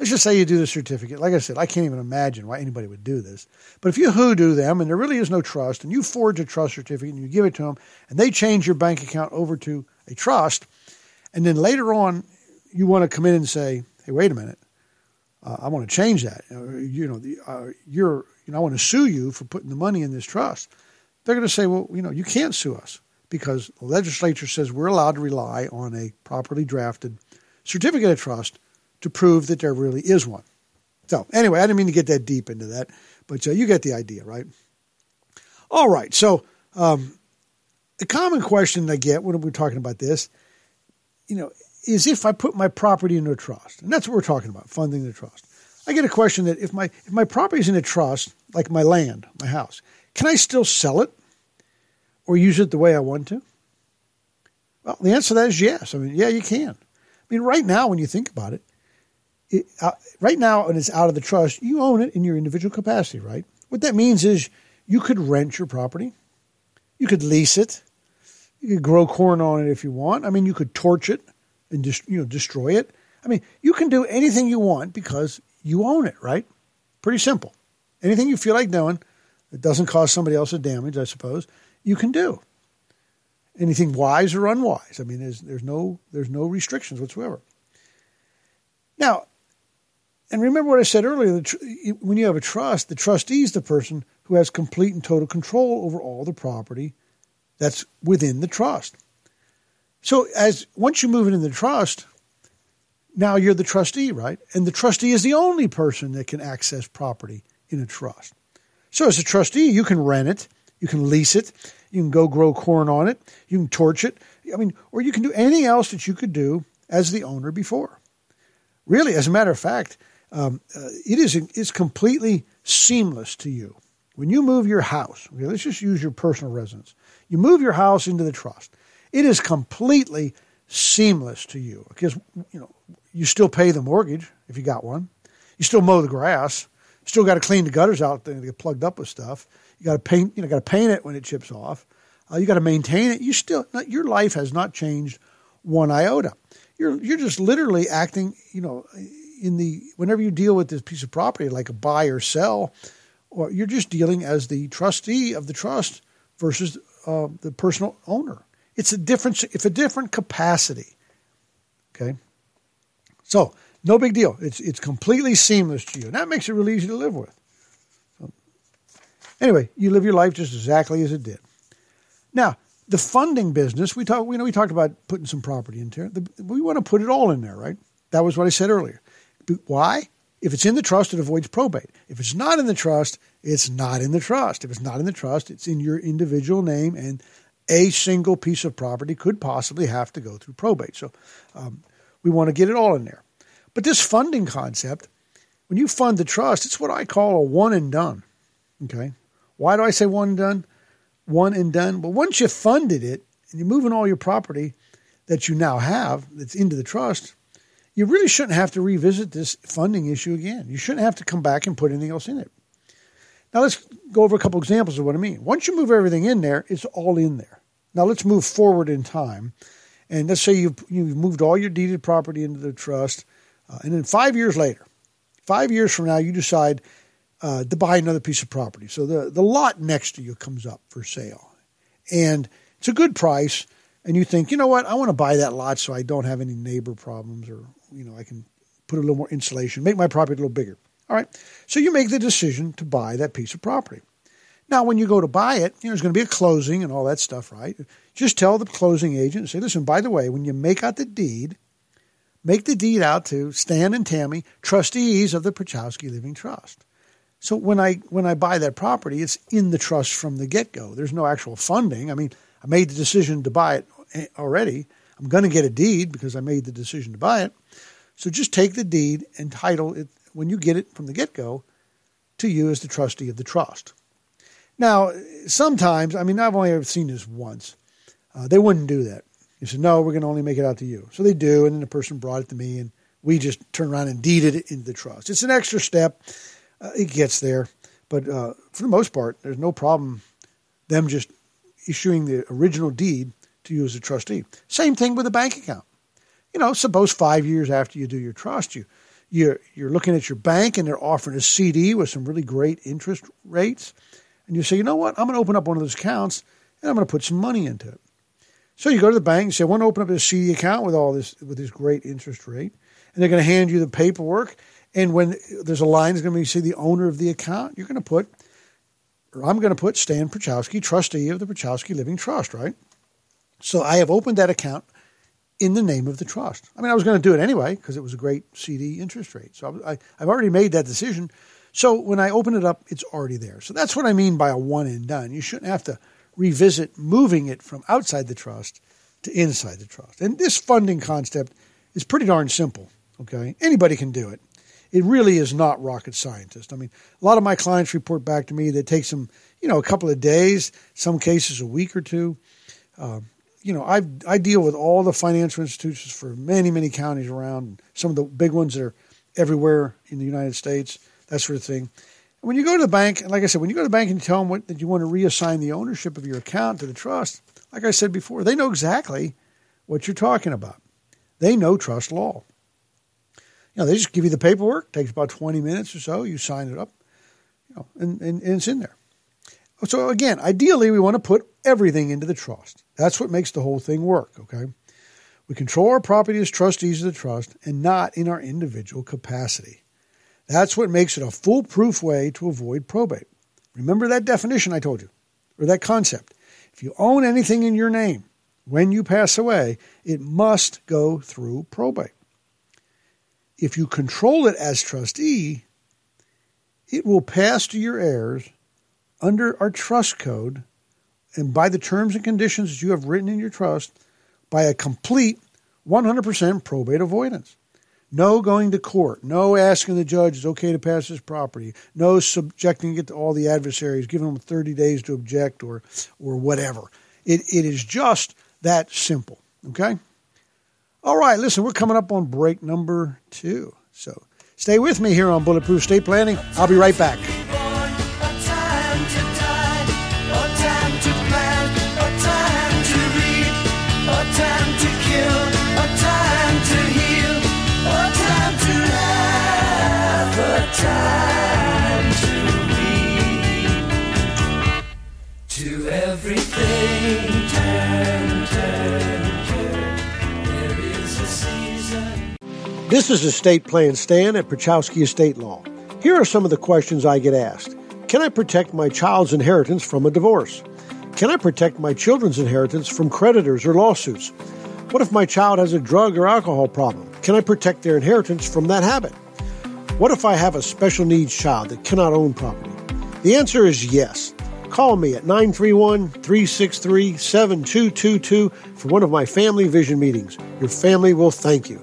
Let's just say you do the certificate. Like I said, I can't even imagine why anybody would do this. But if you hoodoo them and there really is no trust, and you forge a trust certificate and you give it to them, and they change your bank account over to a trust, and then later on you want to come in and say, "Hey, wait a minute, uh, I want to change that." Uh, you know, the, uh, you're, you know, I want to sue you for putting the money in this trust. They're going to say, "Well, you know, you can't sue us because the legislature says we're allowed to rely on a properly drafted certificate of trust." to prove that there really is one. So, anyway, I didn't mean to get that deep into that, but uh, you get the idea, right? All right. So, um, the common question I get when we're talking about this, you know, is if I put my property into a trust, and that's what we're talking about, funding the trust. I get a question that if my if my property is in a trust, like my land, my house, can I still sell it or use it the way I want to? Well, the answer to that is yes. I mean, yeah, you can. I mean, right now, when you think about it, it, uh, right now, when it's out of the trust, you own it in your individual capacity, right? What that means is you could rent your property, you could lease it, you could grow corn on it if you want. I mean, you could torch it and just you know destroy it. I mean, you can do anything you want because you own it, right? Pretty simple. Anything you feel like doing that doesn't cause somebody else a damage, I suppose, you can do. Anything wise or unwise. I mean, there's there's no there's no restrictions whatsoever. Now, and remember what I said earlier when you have a trust, the trustee is the person who has complete and total control over all the property that's within the trust. So as once you move it in the trust, now you're the trustee, right? And the trustee is the only person that can access property in a trust. So as a trustee, you can rent it, you can lease it, you can go grow corn on it, you can torch it. I mean, or you can do anything else that you could do as the owner before. Really, as a matter of fact, um, uh, it is it's completely seamless to you. When you move your house, okay, let's just use your personal residence. You move your house into the trust. It is completely seamless to you because you know you still pay the mortgage if you got one. You still mow the grass. You Still got to clean the gutters out. They get plugged up with stuff. You got to paint. You know, got to paint it when it chips off. Uh, you got to maintain it. You still your life has not changed one iota. You're you're just literally acting. You know, in the whenever you deal with this piece of property, like a buy or sell, or you're just dealing as the trustee of the trust versus uh, the personal owner. It's a different. It's a different capacity. Okay, so no big deal. It's it's completely seamless to you, and that makes it really easy to live with. So, anyway, you live your life just exactly as it did. Now, the funding business, we talk. We know we talked about putting some property into it. We want to put it all in there, right? That was what I said earlier. Why? If it's in the trust, it avoids probate. If it's not in the trust, it's not in the trust. If it's not in the trust, it's in your individual name, and a single piece of property could possibly have to go through probate. So um, we want to get it all in there. But this funding concept, when you fund the trust, it's what I call a one and done. Okay. Why do I say one and done? One and done. Well, once you funded it and you're moving all your property that you now have that's into the trust, you really shouldn't have to revisit this funding issue again. You shouldn't have to come back and put anything else in it. Now let's go over a couple examples of what I mean. Once you move everything in there, it's all in there. Now let's move forward in time, and let's say you've you've moved all your deeded property into the trust, uh, and then five years later, five years from now, you decide uh, to buy another piece of property. So the the lot next to you comes up for sale, and it's a good price. And you think, you know what? I want to buy that lot so I don't have any neighbor problems or you know, I can put a little more insulation, make my property a little bigger. All right. So you make the decision to buy that piece of property. Now, when you go to buy it, you know, there's going to be a closing and all that stuff, right? Just tell the closing agent, say, listen, by the way, when you make out the deed, make the deed out to Stan and Tammy, trustees of the Pierchoski Living Trust. So when I when I buy that property, it's in the trust from the get go. There's no actual funding. I mean, I made the decision to buy it eh, already. I'm going to get a deed because I made the decision to buy it. So just take the deed and title it when you get it from the get go to you as the trustee of the trust. Now, sometimes, I mean, I've only ever seen this once. Uh, they wouldn't do that. They said, no, we're going to only make it out to you. So they do, and then the person brought it to me, and we just turn around and deeded it into the trust. It's an extra step. Uh, it gets there. But uh, for the most part, there's no problem them just issuing the original deed to you as a trustee. Same thing with a bank account. You know, suppose five years after you do your trust, you you're you're looking at your bank and they're offering a CD with some really great interest rates, and you say, you know what, I'm going to open up one of those accounts and I'm going to put some money into it. So you go to the bank and say, I want to open up a CD account with all this with this great interest rate, and they're going to hand you the paperwork. And when there's a line that's going to be say the owner of the account, you're going to put, or I'm going to put Stan Pierchoski, trustee of the Pierchoski Living Trust, right? So I have opened that account in the name of the trust. I mean, I was going to do it anyway because it was a great CD interest rate. So I, have already made that decision. So when I open it up, it's already there. So that's what I mean by a one and done. You shouldn't have to revisit moving it from outside the trust to inside the trust. And this funding concept is pretty darn simple. Okay, anybody can do it. It really is not rocket scientist. I mean, a lot of my clients report back to me that it takes them, you know, a couple of days, some cases a week or two. Uh, you know, I I deal with all the financial institutions for many many counties around, some of the big ones that are everywhere in the United States, that sort of thing. When you go to the bank, like I said, when you go to the bank and you tell them what, that you want to reassign the ownership of your account to the trust, like I said before, they know exactly what you're talking about. They know trust law. You know, they just give you the paperwork. It takes about 20 minutes or so. You sign it up, you know, and, and, and it's in there. So again, ideally, we want to put everything into the trust. That's what makes the whole thing work, okay? We control our property as trustees of the trust and not in our individual capacity. That's what makes it a foolproof way to avoid probate. Remember that definition I told you, or that concept. If you own anything in your name when you pass away, it must go through probate. If you control it as trustee, it will pass to your heirs under our trust code and by the terms and conditions that you have written in your trust by a complete 100% probate avoidance. No going to court. No asking the judge it's okay to pass this property. No subjecting it to all the adversaries, giving them 30 days to object or, or whatever. It, it is just that simple. Okay? All right, listen, we're coming up on break number two. So stay with me here on Bulletproof Estate Planning. I'll be right back. This is Estate Plan Stan at Pierchoski Estate Law. Here are some of the questions I get asked. Can I protect my child's inheritance from a divorce? Can I protect my children's inheritance from creditors or lawsuits? What if my child has a drug or alcohol problem? Can I protect their inheritance from that habit? What if I have a special needs child that cannot own property? The answer is yes. Call me at 931 363 7222 for one of my family vision meetings. Your family will thank you.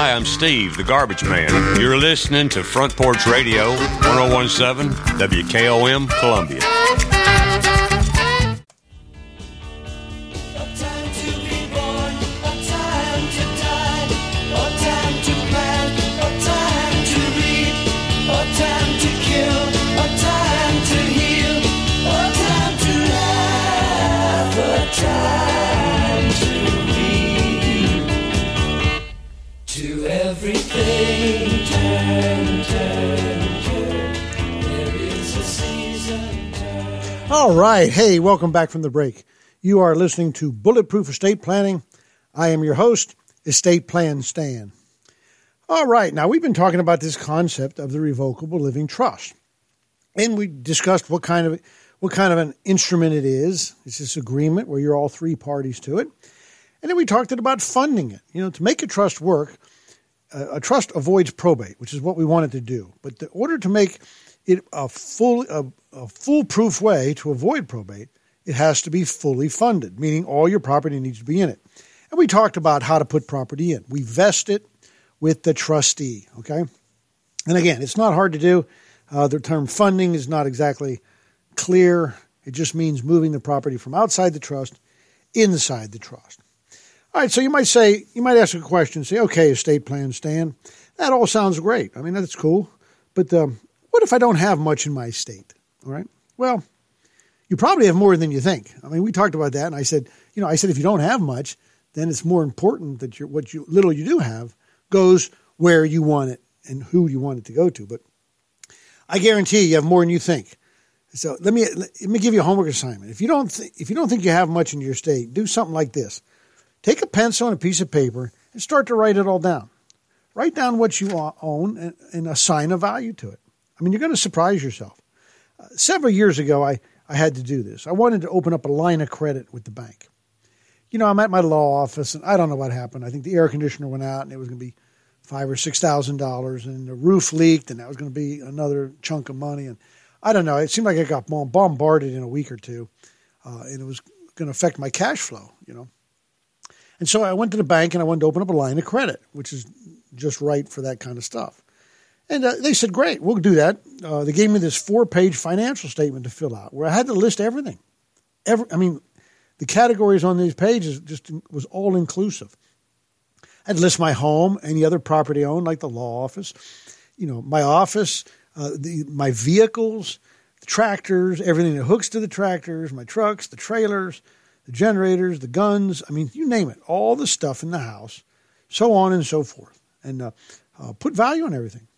Hi, I'm Steve, the garbage man. You're listening to Front Porch Radio, 1017 WKOM Columbia. All right. Hey, welcome back from the break. You are listening to Bulletproof Estate Planning. I am your host, Estate Plan Stan. All right. Now, we've been talking about this concept of the revocable living trust. And we discussed what kind of what kind of an instrument it is. It's this agreement where you're all three parties to it. And then we talked about funding it. You know, to make a trust work, a, trust avoids probate, which is what we wanted to do. But in order to make it a full a, a foolproof way to avoid probate, it has to be fully funded, meaning all your property needs to be in it. And we talked about how to put property in. We vest it with the trustee. Okay, and again, it's not hard to do. Uh, the term funding is not exactly clear. It just means moving the property from outside the trust inside the trust. All right, so you might say, you might ask a question, say, okay, estate plan, Stan, that all sounds great. I mean, that's cool. But um, what if I don't have much in my estate? All right. Well, you probably have more than you think. I mean, we talked about that, and I said, you know, I said if you don't have much, then it's more important that your what you little you do have goes where you want it and who you want it to go to. But I guarantee you have more than you think. So let me let me give you a homework assignment. If you don't th- if you don't think you have much in your state, do something like this. Take a pencil and a piece of paper and start to write it all down. Write down what you own and, and assign a value to it. I mean, you're going to surprise yourself. Uh, several years ago, I, I had to do this. I wanted to open up a line of credit with the bank. You know, I'm at my law office, and I don't know what happened. I think the air conditioner went out, and it was going to be five or six thousand dollars, and the roof leaked, and that was going to be another chunk of money. And I don't know. It seemed like I got bombarded in a week or two, uh, and it was going to affect my cash flow. You know, and so I went to the bank and I wanted to open up a line of credit, which is just right for that kind of stuff. And uh, they said, "Great, we'll do that." Uh, they gave me this four-page financial statement to fill out, where I had to list everything. Every, I mean, the categories on these pages just was all inclusive. I'd list my home, any other property owned, like the law office, you know, my office, uh, the, my vehicles, the tractors, everything that hooks to the tractors, my trucks, the trailers, the generators, the guns. I mean, you name it, all the stuff in the house, so on and so forth. and uh, uh, put value on everything.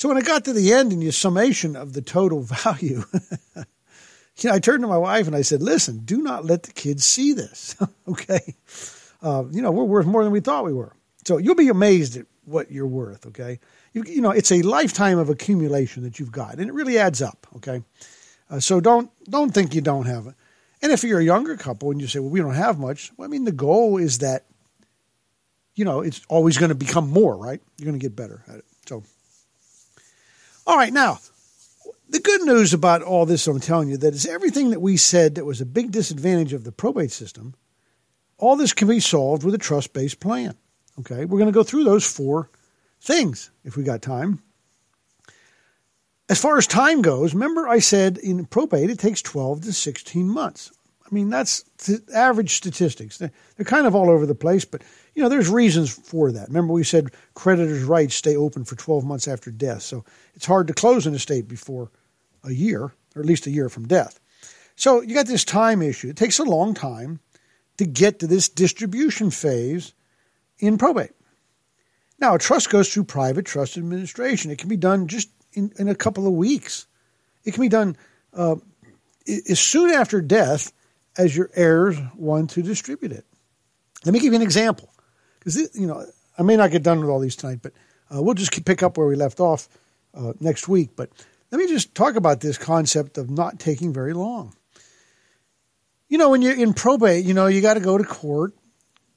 So when I got to the end and your summation of the total <laughs> value, you know, I turned to my wife and I said, "Listen, do not let the kids see this. <laughs> okay, uh, you know we're worth more than we thought we were. So you'll be amazed at what you're worth. Okay, you, you know it's a lifetime of accumulation that you've got, and it really adds up. Okay, uh, so don't don't think you don't have it. And if you're a younger couple and you say, "Well, we don't have much," well, I mean, the goal is that you know it's always going to become more. Right? You're going to get better at it. So, all right, now the good news about all this, I'm telling you, that is everything that we said that was a big disadvantage of the probate system, all this can be solved with a trust based plan. Okay, we're going to go through those four things if we got time. As far as time goes, remember I said in probate it takes 12 to 16 months. I mean, that's average statistics. They're, they're kind of all over the place, but you know, there's reasons for that. Remember we said creditors' rights stay open for 12 months after death. So it's hard to close an estate before a year, or at least a year from death. So you got this time issue. It takes a long time to get to this distribution phase in probate. Now, a trust goes through private trust administration. It can be done just in, in a couple of weeks. It can be done uh, as soon after death as your heirs one to distribute it. Let me give you an example, because you know I may not get done with all these tonight, but uh, we'll just pick up where we left off uh, next week. But let me just talk about this concept of not taking very long. You know, when you're in probate, you know you got to go to court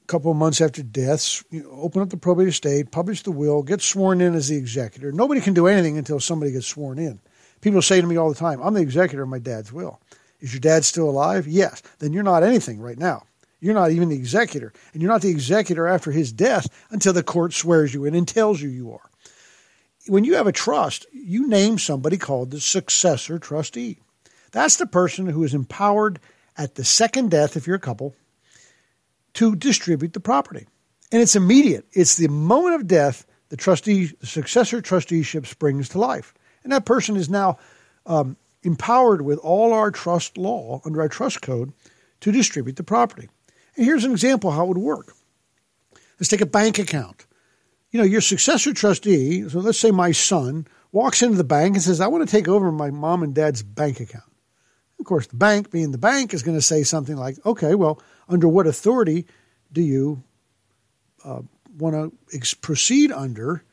a couple of months after death, you know, open up the probate estate, publish the will, get sworn in as the executor. Nobody can do anything until somebody gets sworn in. People say to me all the time, "I'm the executor of my dad's will." Is your dad still alive? Yes. Then you're not anything right now. You're not even the executor. And you're not the executor after his death until the court swears you in and tells you you are. When you have a trust, you name somebody called the successor trustee. That's the person who is empowered at the second death, if you're a couple, to distribute the property. And it's immediate. It's the moment of death the trustee, successor trusteeship springs to life. And that person is now um, empowered with all our trust law under our trust code to distribute the property. And here's an example how it would work. Let's take a bank account. You know, your successor trustee, so let's say my son, walks into the bank and says, I want to take over my mom and dad's bank account. Of course, the bank, being the bank, is going to say something like, okay, well, under what authority do you uh, want to ex- proceed under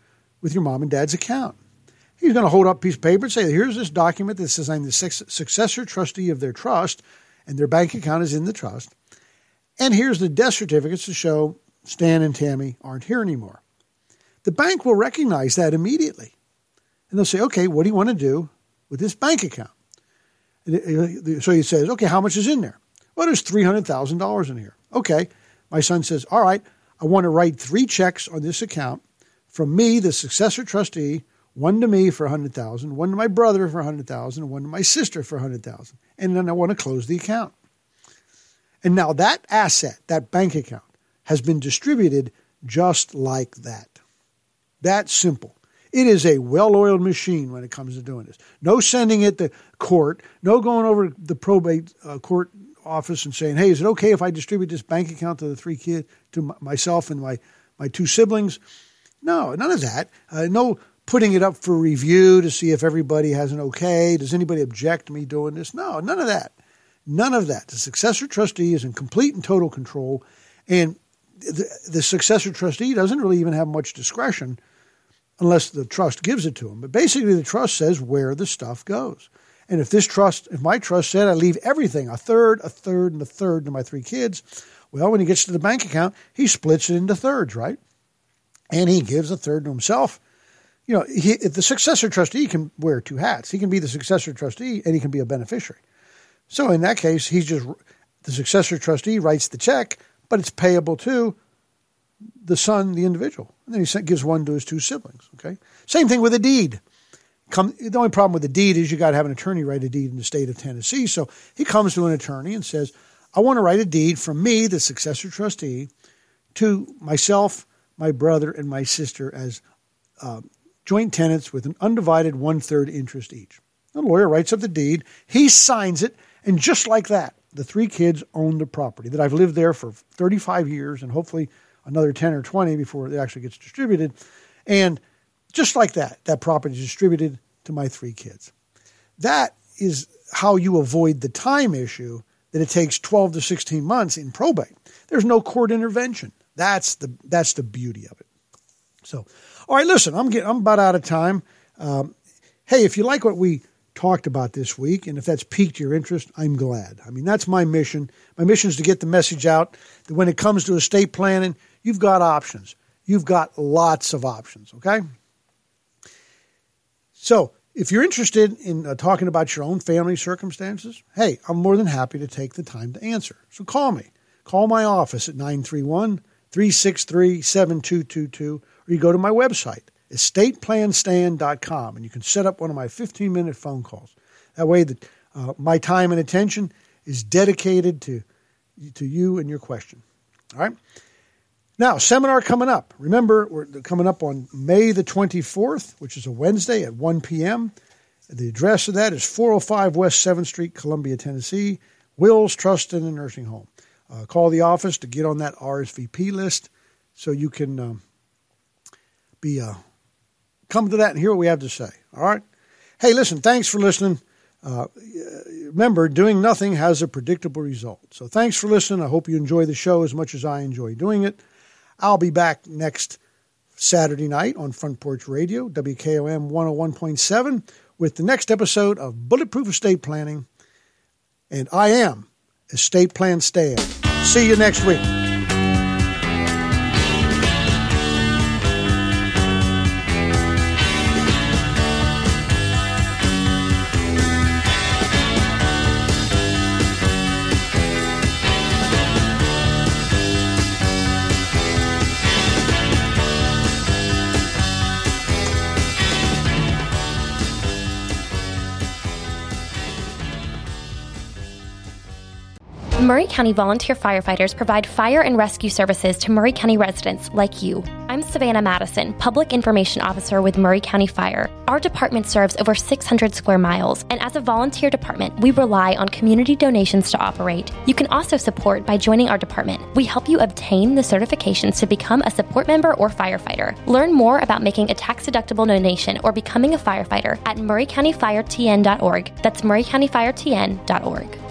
with your mom and dad's account? He's going to hold up a piece of paper and say, here's this document that says I'm the successor trustee of their trust, and their bank account is in the trust. And here's the death certificates to show Stan and Tammy aren't here anymore. The bank will recognize that immediately. And they'll say, okay, what do you want to do with this bank account? So he says, okay, how much is in there? Well, there's $300,000 in here. Okay. My son says, all right, I want to write three checks on this account from me, the successor trustee, one to me for 100000 one to my brother for 100000 one to my sister for 100000 And then I want to close the account. And now that asset, that bank account, has been distributed just like that. That simple. It is a well oiled machine when it comes to doing this. No sending it to court, no going over to the probate uh, court office and saying, hey, is it okay if I distribute this bank account to the three kids, to myself and my, my two siblings? No, none of that. Uh, no putting it up for review to see if everybody has an okay. Does anybody object to me doing this? No, none of that. None of that. The successor trustee is in complete and total control, and the, the successor trustee doesn't really even have much discretion unless the trust gives it to him. But basically, the trust says where the stuff goes. And if this trust, if my trust said I leave everything, a third, a third, and a third to my three kids, well, when he gets to the bank account, he splits it into thirds, right? And he gives a third to himself. You know, he, the successor trustee can wear two hats. He can be the successor trustee and he can be a beneficiary. So in that case, he's just the successor trustee writes the check, but it's payable to the son, the individual. And then he gives one to his two siblings. Okay. Same thing with a deed. Come, the only problem with a deed is you got to have an attorney write a deed in the state of Tennessee. So he comes to an attorney and says, I want to write a deed from me, the successor trustee, to myself, my brother, and my sister as uh, joint tenants with an undivided one third interest each. The lawyer writes up the deed, he signs it, and just like that, the three kids own the property that I've lived there for 35 years and hopefully another 10 or 20 before it actually gets distributed. And just like that, that property is distributed to my three kids. That is how you avoid the time issue that it takes 12 to 16 months in probate. There's no court intervention. That's the that's the beauty of it. So, all right, listen, I'm getting I'm about out of time. Um, hey, if you like what we talked about this week, and if that's piqued your interest, I'm glad. I mean, that's my mission. My mission is to get the message out that when it comes to estate planning, you've got options. You've got lots of options. Okay. So, if you're interested in uh, talking about your own family circumstances, hey, I'm more than happy to take the time to answer. So call me. Call my office at 931 363 7222, or you go to my website, estateplanstan.com, and you can set up one of my 15 minute phone calls. That way, uh, my time and attention is dedicated to, to you and your question. All right? Now, seminar coming up. Remember, we're coming up on May the 24th, which is a Wednesday at 1 p.m. The address of that is 405 West 7th Street, Columbia, Tennessee. Will's Trust and Nursing Home. Uh, call the office to get on that RSVP list so you can um, be uh, come to that and hear what we have to say. All right. Hey, listen. Thanks for listening. Uh, remember, doing nothing has a predictable result. So thanks for listening. I hope you enjoy the show as much as I enjoy doing it. I'll be back next Saturday night on Front Porch Radio, WKOM 101.7, with the next episode of Bulletproof Estate Planning. And I am Estate Plan Stan. See you next week. Maury County volunteer firefighters provide fire and rescue services to Maury County residents like you. I'm Savannah Madison, Public Information Officer with Maury County Fire. Our department serves over 600 square miles, and as a volunteer department, we rely on community donations to operate. You can also support by joining our department. We help you obtain the certifications to become a support member or firefighter. Learn more about making a tax deductible donation or becoming a firefighter at maurycountyfiretn.org. That's maurycountyfiretn.org.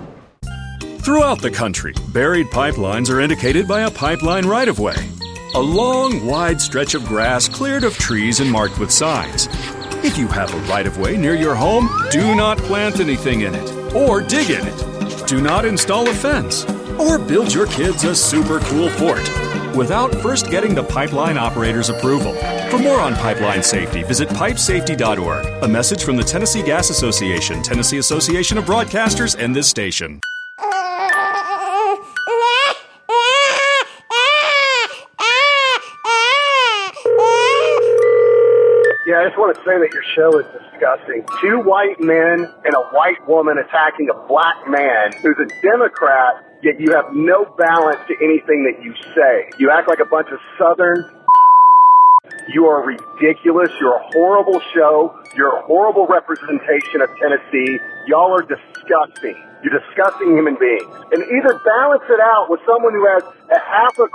Throughout the country, buried pipelines are indicated by a pipeline right of way. A long, wide stretch of grass cleared of trees and marked with signs. If you have a right of way near your home, do not plant anything in it or dig in it. Do not install a fence or build your kids a super cool fort without first getting the pipeline operator's approval. For more on pipeline safety, visit pipesafety.org. A message from the Tennessee Gas Association, Tennessee Association of Broadcasters, and this station. I just want to say that your show is disgusting. Two white men and a white woman attacking a black man who's a Democrat, yet you have no balance to anything that you say. You act like a bunch of Southern <laughs> You are ridiculous. You're a horrible show. You're a horrible representation of Tennessee. Y'all are disgusting. You're disgusting human beings. And either balance it out with someone who has a half a clue